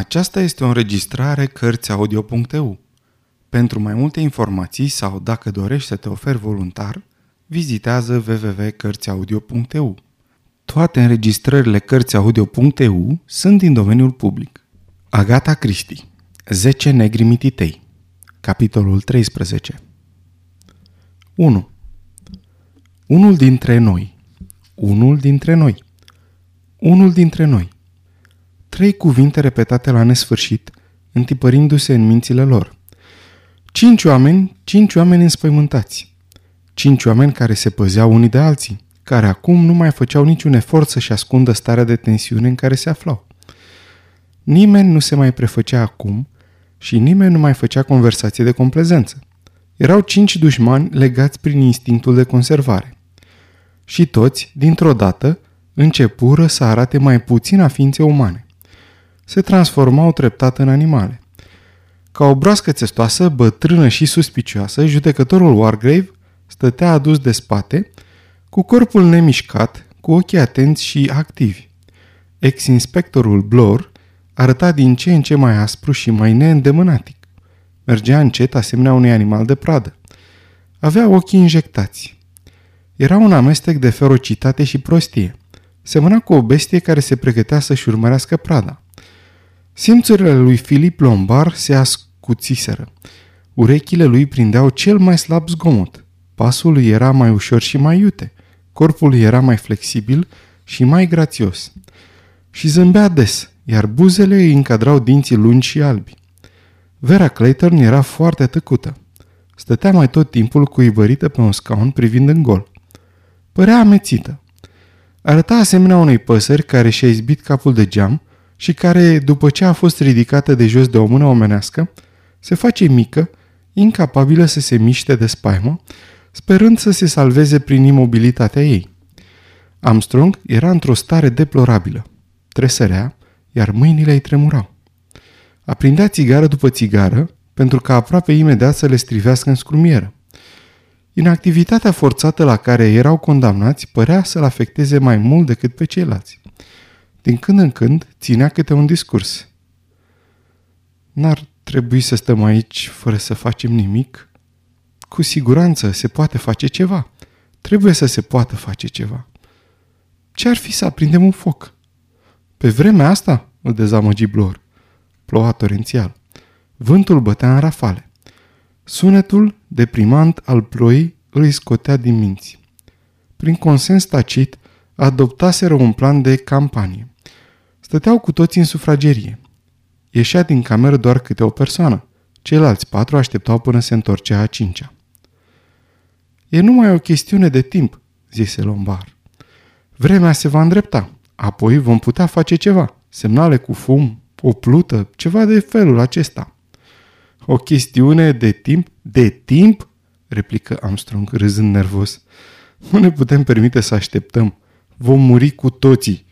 Aceasta este o înregistrare Cărțiaudio.eu. Pentru mai multe informații sau dacă dorești să te oferi voluntar, vizitează www.cărțiaudio.eu. Toate înregistrările Cărțiaudio.eu sunt din domeniul public. Agata Cristi 10 negri mititei Capitolul 13 1. Unul dintre noi Unul dintre noi Unul dintre noi Trei cuvinte repetate la nesfârșit, întipărindu-se în mințile lor. Cinci oameni, cinci oameni înspăimântați. Cinci oameni care se păzeau unii de alții, care acum nu mai făceau niciun efort să-și ascundă starea de tensiune în care se aflau. Nimeni nu se mai prefăcea acum și nimeni nu mai făcea conversație de complezență. Erau cinci dușmani legați prin instinctul de conservare. Și toți, dintr-o dată, începură să arate mai puțin a ființe umane se transformau treptat în animale. Ca o broască țestoasă, bătrână și suspicioasă, judecătorul Wargrave stătea adus de spate, cu corpul nemișcat, cu ochii atenți și activi. Ex-inspectorul Blor arăta din ce în ce mai aspru și mai neîndemânatic. Mergea încet asemenea unui animal de pradă. Avea ochii injectați. Era un amestec de ferocitate și prostie. Semăna cu o bestie care se pregătea să-și urmărească prada. Simțurile lui Filip Lombar se ascuțiseră. Urechile lui prindeau cel mai slab zgomot. Pasul lui era mai ușor și mai iute. Corpul lui era mai flexibil și mai grațios. Și zâmbea des, iar buzele îi încadrau dinții lungi și albi. Vera Clayton era foarte tăcută. Stătea mai tot timpul cuibărită pe un scaun privind în gol. Părea amețită. Arăta asemenea unei păsări care și-a izbit capul de geam și care, după ce a fost ridicată de jos de o mână omenească, se face mică, incapabilă să se miște de spaimă, sperând să se salveze prin imobilitatea ei. Armstrong era într-o stare deplorabilă. Tresărea, iar mâinile îi tremurau. Aprindea țigară după țigară, pentru că aproape imediat să le strivească în scrumieră. Inactivitatea forțată la care erau condamnați părea să-l afecteze mai mult decât pe ceilalți. Din când în când ținea câte un discurs. N-ar trebui să stăm aici fără să facem nimic? Cu siguranță se poate face ceva. Trebuie să se poată face ceva. Ce ar fi să aprindem un foc? Pe vremea asta, îl dezamăgi Blor. Ploua torențial. Vântul bătea în rafale. Sunetul deprimant al ploii îi scotea din minți. Prin consens tacit, adoptaseră un plan de campanie. Stăteau cu toții în sufragerie. Ieșea din cameră doar câte o persoană. Ceilalți patru așteptau până se întorcea a cincea. E numai o chestiune de timp, zise Lombar. Vremea se va îndrepta. Apoi vom putea face ceva. Semnale cu fum, o plută, ceva de felul acesta. O chestiune de timp? De timp? replică Armstrong râzând nervos. Nu ne putem permite să așteptăm. Vom muri cu toții.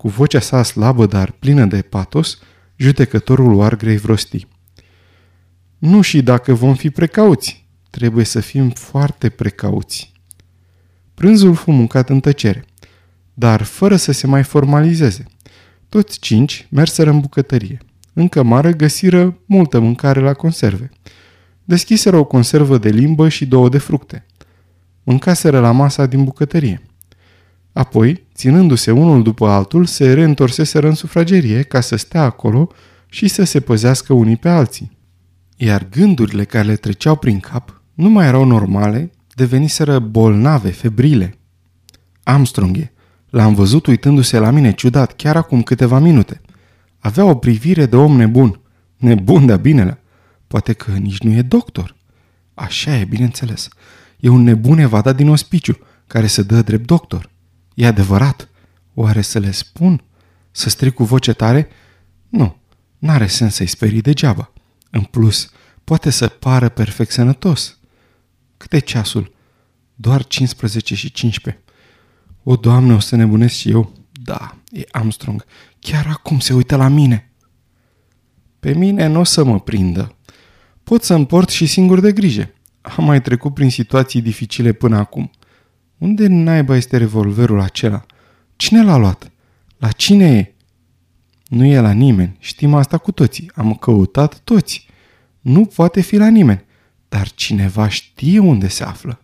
Cu vocea sa slabă, dar plină de patos, judecătorul Wargrave rosti. Nu și dacă vom fi precauți. Trebuie să fim foarte precauți. Prânzul fu mâncat în tăcere, dar fără să se mai formalizeze. Toți cinci merseră în bucătărie. În cămară găsiră multă mâncare la conserve. Deschiseră o conservă de limbă și două de fructe. Mâncaseră la masa din bucătărie. Apoi, ținându-se unul după altul, se reîntorseseră în sufragerie ca să stea acolo și să se păzească unii pe alții. Iar gândurile care le treceau prin cap nu mai erau normale, deveniseră bolnave, febrile. Armstrong l-am văzut uitându-se la mine ciudat chiar acum câteva minute. Avea o privire de om nebun. Nebun de binele. Poate că nici nu e doctor. Așa e, bineînțeles. E un nebun evadat din ospiciu, care se dă drept doctor. E adevărat? Oare să le spun? Să strig cu voce tare? Nu, n-are sens să-i sperii degeaba. În plus, poate să pară perfect sănătos. Câte ceasul? Doar 15 și 15. O, Doamne, o să nebunesc și eu. Da, e Armstrong. Chiar acum se uită la mine. Pe mine nu o să mă prindă. Pot să împort și singur de grijă. Am mai trecut prin situații dificile până acum. Unde naiba este revolverul acela? Cine l-a luat? La cine e? Nu e la nimeni, știm asta cu toții, am căutat toți. Nu poate fi la nimeni, dar cineva știe unde se află.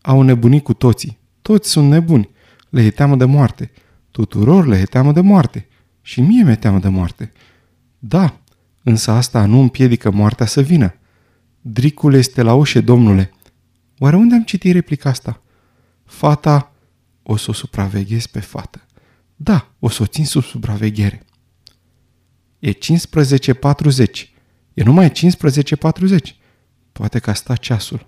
Au nebunit cu toții, toți sunt nebuni, le e teamă de moarte, tuturor le e teamă de moarte și mie mi-e teamă de moarte. Da, însă asta nu împiedică moartea să vină. Dricul este la ușe, domnule. Oare unde am citit replica asta? Fata, o să o supraveghez pe fată. Da, o să o țin sub supraveghere. E 15.40. E numai 15.40. Poate că a stat ceasul.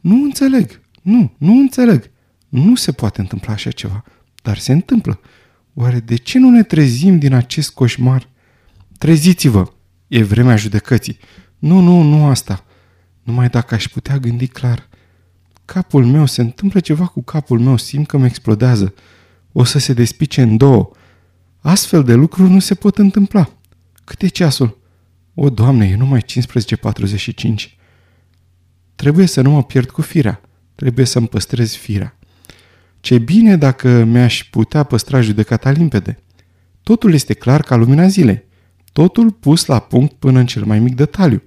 Nu înțeleg. Nu, nu înțeleg. Nu se poate întâmpla așa ceva. Dar se întâmplă. Oare de ce nu ne trezim din acest coșmar? Treziți-vă! E vremea judecății. Nu, nu, nu asta. Numai dacă aș putea gândi clar. Capul meu, se întâmplă ceva cu capul meu, simt că mă explodează. O să se despice în două. Astfel de lucruri nu se pot întâmpla. Cât e ceasul? O, Doamne, e numai 15.45. Trebuie să nu mă pierd cu firea. Trebuie să-mi păstrez firea. Ce bine dacă mi-aș putea păstra judecata limpede. Totul este clar ca lumina zilei. Totul pus la punct până în cel mai mic detaliu.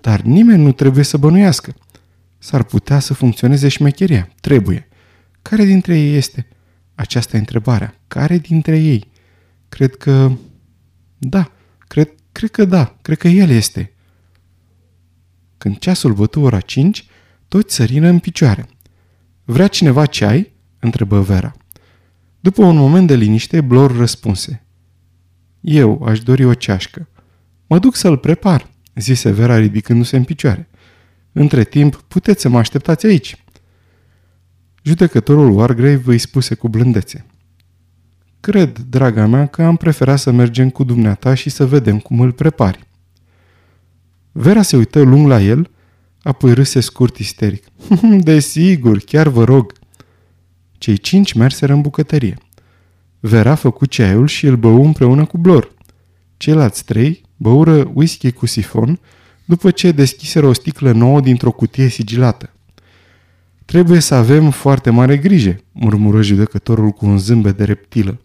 Dar nimeni nu trebuie să bănuiască. S-ar putea să funcționeze șmecheria. Trebuie. Care dintre ei este? Aceasta e întrebarea. Care dintre ei? Cred că... Da, cred, cred că da, cred că el este. Când ceasul bătu ora 5, toți sărină în picioare. Vrea cineva ceai? întrebă Vera. După un moment de liniște, Blor răspunse. Eu aș dori o ceașcă. Mă duc să-l prepar, zise Vera ridicându-se în picioare. Între timp, puteți să mă așteptați aici. Judecătorul Wargrave îi spuse cu blândețe. Cred, draga mea, că am preferat să mergem cu dumneata și să vedem cum îl prepari. Vera se uită lung la el, apoi râse scurt isteric. Desigur, chiar vă rog. Cei cinci merseră în bucătărie. Vera făcu ceaiul și îl bău împreună cu Blor. Ceilalți trei băură whisky cu sifon după ce deschiseră o sticlă nouă dintr-o cutie sigilată. Trebuie să avem foarte mare grijă, murmură judecătorul cu un zâmbet de reptilă.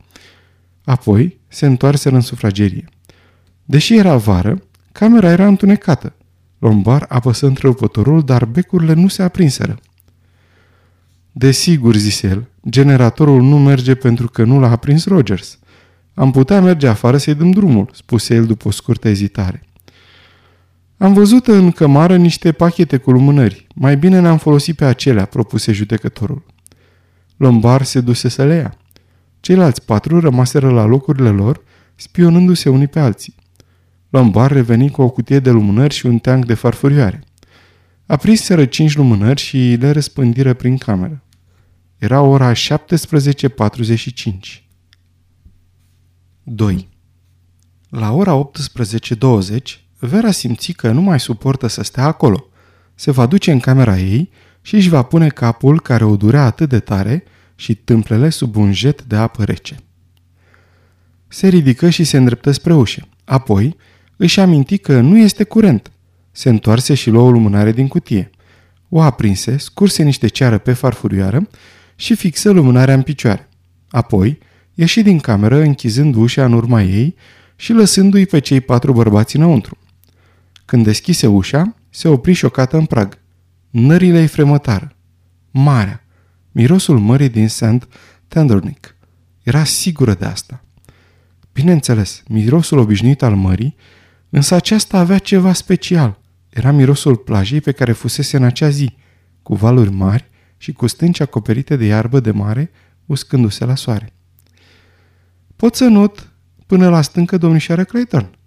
Apoi se întoarseră în sufragerie. Deși era vară, camera era întunecată. Lombar apăsă întrerupătorul, dar becurile nu se aprinseră. Desigur, zise el, generatorul nu merge pentru că nu l-a aprins Rogers. Am putea merge afară să-i dăm drumul, spuse el după o scurtă ezitare. Am văzut în cămară niște pachete cu lumânări. Mai bine ne-am folosit pe acelea, propuse judecătorul. Lombar se duse să le ia. Ceilalți patru rămaseră la locurile lor, spionându-se unii pe alții. Lombar reveni cu o cutie de lumânări și un teanc de farfurioare. Aprinseră cinci lumânări și le răspândiră prin cameră. Era ora 17.45. 2. La ora 18.20, Vera simți că nu mai suportă să stea acolo. Se va duce în camera ei și își va pune capul care o durea atât de tare și tâmplele sub un jet de apă rece. Se ridică și se îndreptă spre ușă. Apoi își aminti că nu este curent. Se întoarse și luă o lumânare din cutie. O aprinse, scurse niște ceară pe farfurioară și fixă lumânarea în picioare. Apoi ieși din cameră închizând ușa în urma ei și lăsându-i pe cei patru bărbați înăuntru. Când deschise ușa, se opri șocată în prag. Nările îi fremătară. Marea. Mirosul mării din St. Tendernick. Era sigură de asta. Bineînțeles, mirosul obișnuit al mării, însă aceasta avea ceva special. Era mirosul plajei pe care fusese în acea zi, cu valuri mari și cu stânci acoperite de iarbă de mare, uscându-se la soare. Pot să not până la stâncă domnișoară Clayton?"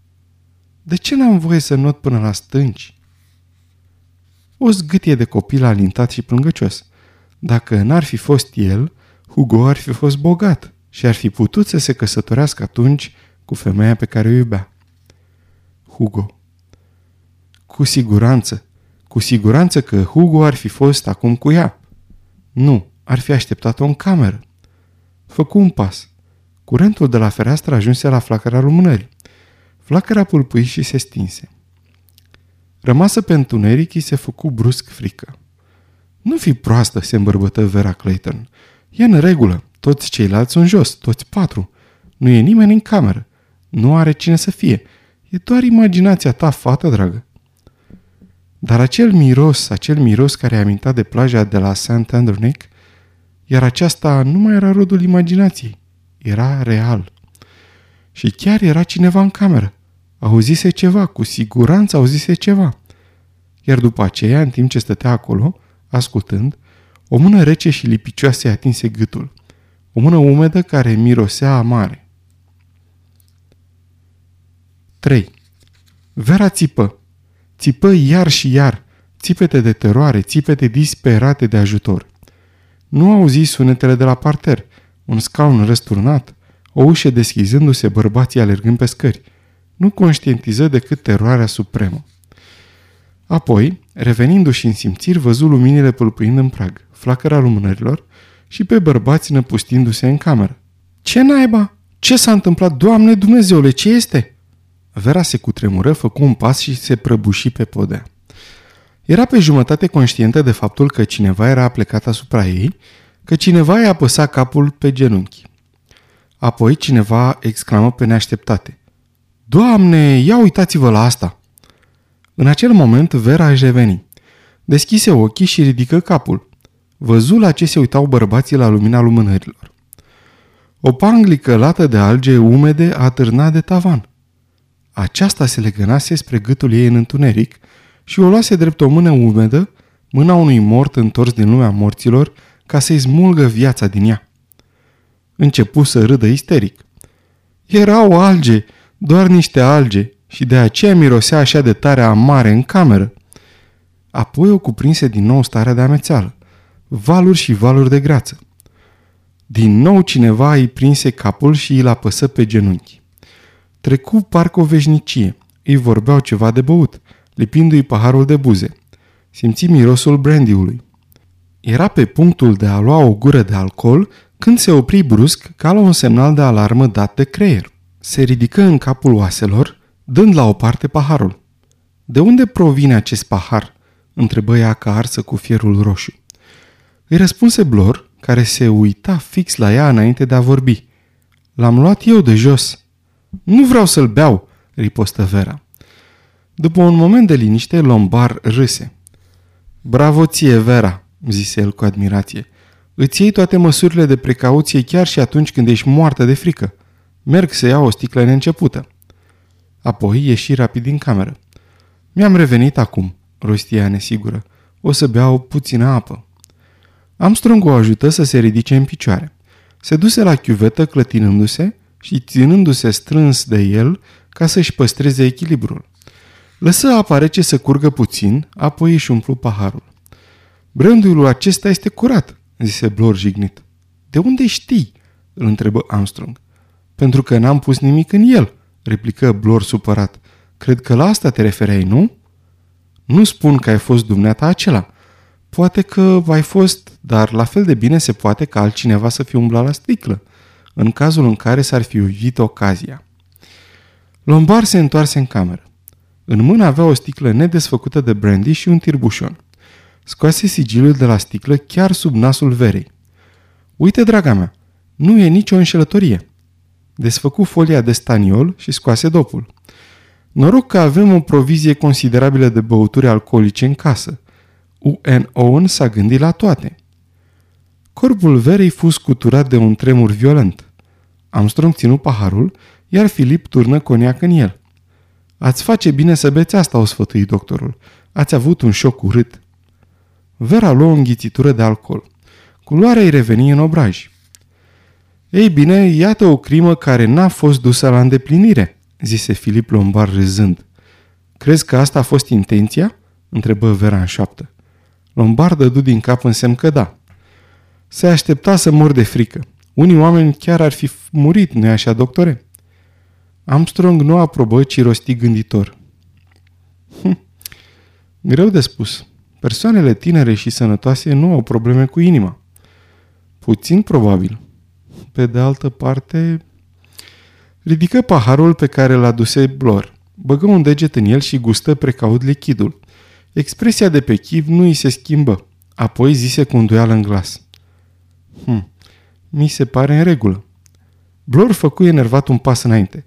De ce n-am voie să not până la stânci? O zgâtie de copil alintat și plângăcios. Dacă n-ar fi fost el, Hugo ar fi fost bogat și ar fi putut să se căsătorească atunci cu femeia pe care o iubea. Hugo. Cu siguranță, cu siguranță că Hugo ar fi fost acum cu ea. Nu, ar fi așteptat-o în cameră. Făcu un pas. Curentul de la fereastră ajunse la flacăra lumânării. Flacăra pulpui și se stinse. Rămasă pe întuneric, îi se făcu brusc frică. Nu fi proastă, se îmbărbătă Vera Clayton. E în regulă, toți ceilalți sunt jos, toți patru. Nu e nimeni în cameră. Nu are cine să fie. E doar imaginația ta, fată dragă. Dar acel miros, acel miros care a amintat de plaja de la St. Andronic, iar aceasta nu mai era rodul imaginației. Era real. Și chiar era cineva în cameră. Auzise ceva, cu siguranță auzise ceva. Iar după aceea, în timp ce stătea acolo, ascultând, o mână rece și lipicioasă i atinse gâtul. O mână umedă care mirosea amare. 3. Vera țipă. Țipă iar și iar, țipete de teroare, țipete disperate de ajutor. Nu auzi sunetele de la parter, un scaun răsturnat, o ușă deschizându-se, bărbații alergând pe scări. Nu conștientiză decât teroarea supremă. Apoi, revenindu-și în simțiri, văzu luminile pâlpâind în prag, flacăra lumânărilor și pe bărbați năpustindu-se în cameră. Ce naiba? Ce s-a întâmplat, Doamne Dumnezeule, ce este?" Vera se cutremură, făcu un pas și se prăbuși pe podea. Era pe jumătate conștientă de faptul că cineva era plecat asupra ei, că cineva i-a apăsat capul pe genunchi. Apoi cineva exclamă pe neașteptate. Doamne, ia uitați-vă la asta! În acel moment Vera își reveni. Deschise ochii și ridică capul. Văzu la ce se uitau bărbații la lumina lumânărilor. O panglică lată de alge umede a târnat de tavan. Aceasta se legănase spre gâtul ei în întuneric și o luase drept o mână umedă, mâna unui mort întors din lumea morților, ca să-i smulgă viața din ea. Începu să râdă isteric. Erau alge, doar niște alge, și de aceea mirosea așa de tare amare în cameră. Apoi o cuprinse din nou starea de amețeală, valuri și valuri de greață. Din nou cineva îi prinse capul și îl apăsă pe genunchi. Trecu parcă o veșnicie. Îi vorbeau ceva de băut, lipindu-i paharul de buze. Simți mirosul brandyului. Era pe punctul de a lua o gură de alcool când se opri brusc ca la un semnal de alarmă dat de creier. Se ridică în capul oaselor, dând la o parte paharul. De unde provine acest pahar?" întrebă ea ca arsă cu fierul roșu. Îi răspunse Blor, care se uita fix la ea înainte de a vorbi. L-am luat eu de jos." Nu vreau să-l beau," ripostă Vera. După un moment de liniște, Lombar râse. Bravo ție, Vera!" Zise el cu admirație. Îți iei toate măsurile de precauție chiar și atunci când ești moartă de frică. Merg să iau o sticlă neîncepută. Apoi ieși rapid din cameră. Mi-am revenit acum, rostia nesigură. O să beau puțină apă. Armstrong o ajută să se ridice în picioare. Se duse la chiuvetă clătinându-se și ținându-se strâns de el ca să-și păstreze echilibrul. Lăsă apa rece să curgă puțin, apoi își umplu paharul. Branduiul acesta este curat, zise Blor jignit. De unde știi? îl întrebă Armstrong. Pentru că n-am pus nimic în el, replică Blor supărat. Cred că la asta te refereai, nu? Nu spun că ai fost dumneata acela. Poate că ai fost, dar la fel de bine se poate ca altcineva să fie umblat la sticlă, în cazul în care s-ar fi uitit ocazia. Lombar se întoarse în cameră. În mână avea o sticlă nedesfăcută de brandy și un tirbușon. Scoase sigilul de la sticlă chiar sub nasul verei. Uite, draga mea, nu e nicio înșelătorie. Desfăcu folia de staniol și scoase dopul. Noroc că avem o provizie considerabilă de băuturi alcoolice în casă. U.N. Owen s-a gândit la toate. Corpul verei fu scuturat de un tremur violent. Armstrong ținu paharul, iar Filip turnă coniac în el. Ați face bine să beți asta, o sfătui doctorul. Ați avut un șoc urât. Vera luă o înghițitură de alcool. Culoarea îi reveni în obraj. Ei bine, iată o crimă care n-a fost dusă la îndeplinire, zise Filip Lombar râzând. Crezi că asta a fost intenția? întrebă Vera în șoaptă. Lombar dădu din cap în semn că da. Se aștepta să mor de frică. Unii oameni chiar ar fi murit, nu-i așa, doctore? Armstrong nu aprobă, ci rosti gânditor. Hm. Greu de spus. Persoanele tinere și sănătoase nu au probleme cu inima. Puțin probabil. Pe de altă parte, ridică paharul pe care l-a duse Blor. Băgă un deget în el și gustă precaut lichidul. Expresia de pe chiv nu îi se schimbă. Apoi zise cu îndoială în glas. Hm, mi se pare în regulă. Blor făcu enervat un pas înainte.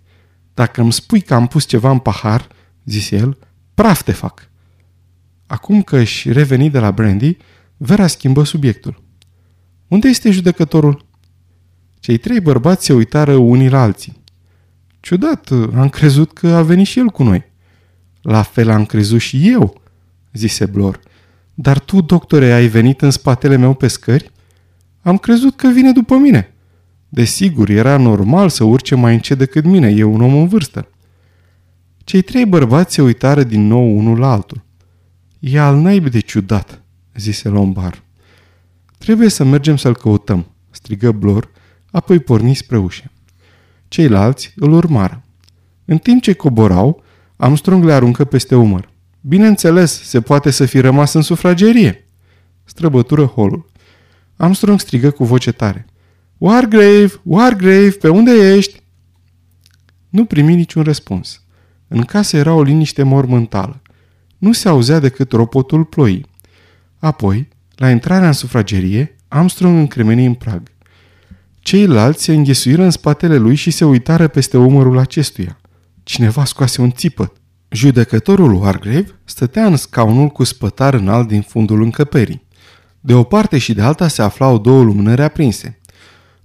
Dacă îmi spui că am pus ceva în pahar, zise el, praf te fac. Acum că își reveni de la Brandy, Vera schimbă subiectul. Unde este judecătorul? Cei trei bărbați se uitară unii la alții. Ciudat, am crezut că a venit și el cu noi. La fel am crezut și eu, zise Blor. Dar tu, doctore, ai venit în spatele meu pe scări? Am crezut că vine după mine. Desigur, era normal să urce mai încet decât mine, e un om în vârstă. Cei trei bărbați se uitară din nou unul la altul. E al naibii de ciudat, zise Lombar. Trebuie să mergem să-l căutăm, strigă Blor, apoi porni spre ușă. Ceilalți îl urmară. În timp ce coborau, Armstrong le aruncă peste umăr. Bineînțeles, se poate să fi rămas în sufragerie. Străbătură holul. Armstrong strigă cu voce tare. Wargrave! Wargrave! Pe unde ești? Nu primi niciun răspuns. În casă era o liniște mormântală. Nu se auzea decât ropotul ploii. Apoi, la intrarea în sufragerie, Armstrong încremeni în prag. Ceilalți se înghesuiră în spatele lui și se uitară peste umărul acestuia. Cineva scoase un țipăt. Judecătorul Wargrave stătea în scaunul cu spătar înalt din fundul încăperii. De o parte și de alta se aflau două lumânări aprinse.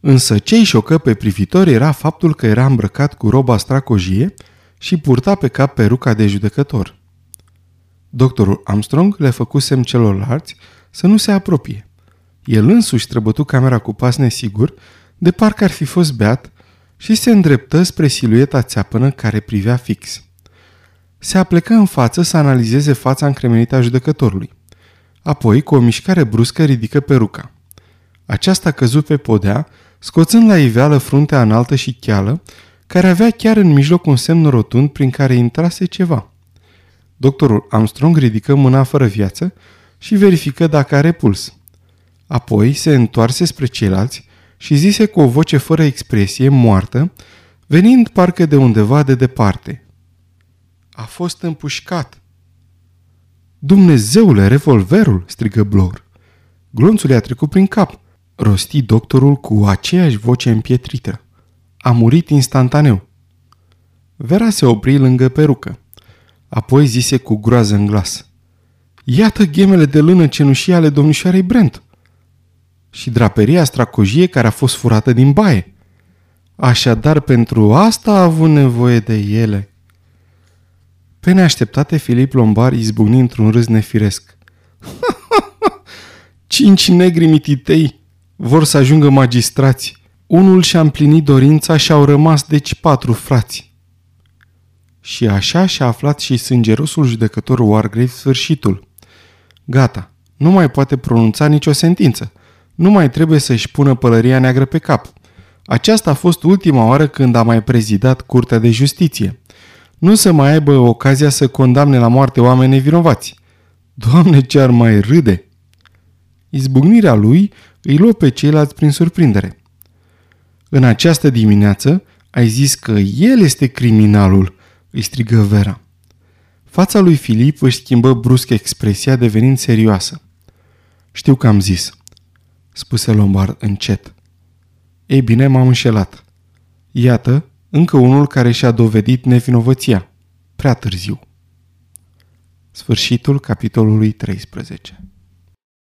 Însă ce îi șocă pe privitori era faptul că era îmbrăcat cu roba stracojie și purta pe cap peruca de judecător. Doctorul Armstrong le făcu semn celorlalți să nu se apropie. El însuși străbătu camera cu pas nesigur, de parcă ar fi fost beat, și se îndreptă spre silueta țeapănă care privea fix. Se aplecă în față să analizeze fața încremenită a judecătorului. Apoi, cu o mișcare bruscă, ridică peruca. Aceasta căzut pe podea, scoțând la iveală fruntea înaltă și cheală, care avea chiar în mijloc un semn rotund prin care intrase ceva. Doctorul Armstrong ridică mâna fără viață și verifică dacă are puls. Apoi se întoarse spre ceilalți și zise cu o voce fără expresie, moartă, venind parcă de undeva de departe. A fost împușcat. Dumnezeule, revolverul!" strigă Blor. Glonțul i-a trecut prin cap. Rosti doctorul cu aceeași voce împietrită. A murit instantaneu. Vera se opri lângă perucă. Apoi zise cu groază în glas. Iată ghemele de lână cenușie ale domnișoarei Brent. Și draperia stracojie care a fost furată din baie. Așadar, pentru asta a avut nevoie de ele. Pe neașteptate, Filip Lombar izbucni într-un râs nefiresc. Cinci negri mititei vor să ajungă magistrați. Unul și-a împlinit dorința și au rămas deci patru frați. Și așa și-a aflat și sângerosul judecător Wargrave sfârșitul. Gata, nu mai poate pronunța nicio sentință. Nu mai trebuie să-și pună pălăria neagră pe cap. Aceasta a fost ultima oară când a mai prezidat Curtea de Justiție. Nu să mai aibă ocazia să condamne la moarte oameni nevinovați. Doamne, ce ar mai râde! Izbucnirea lui îi luă pe ceilalți prin surprindere. În această dimineață ai zis că el este criminalul, îi strigă Vera. Fața lui Filip își schimbă brusc expresia devenind serioasă. Știu că am zis, spuse Lombard încet. Ei bine, m-am înșelat. Iată, încă unul care și-a dovedit nevinovăția. Prea târziu. Sfârșitul capitolului 13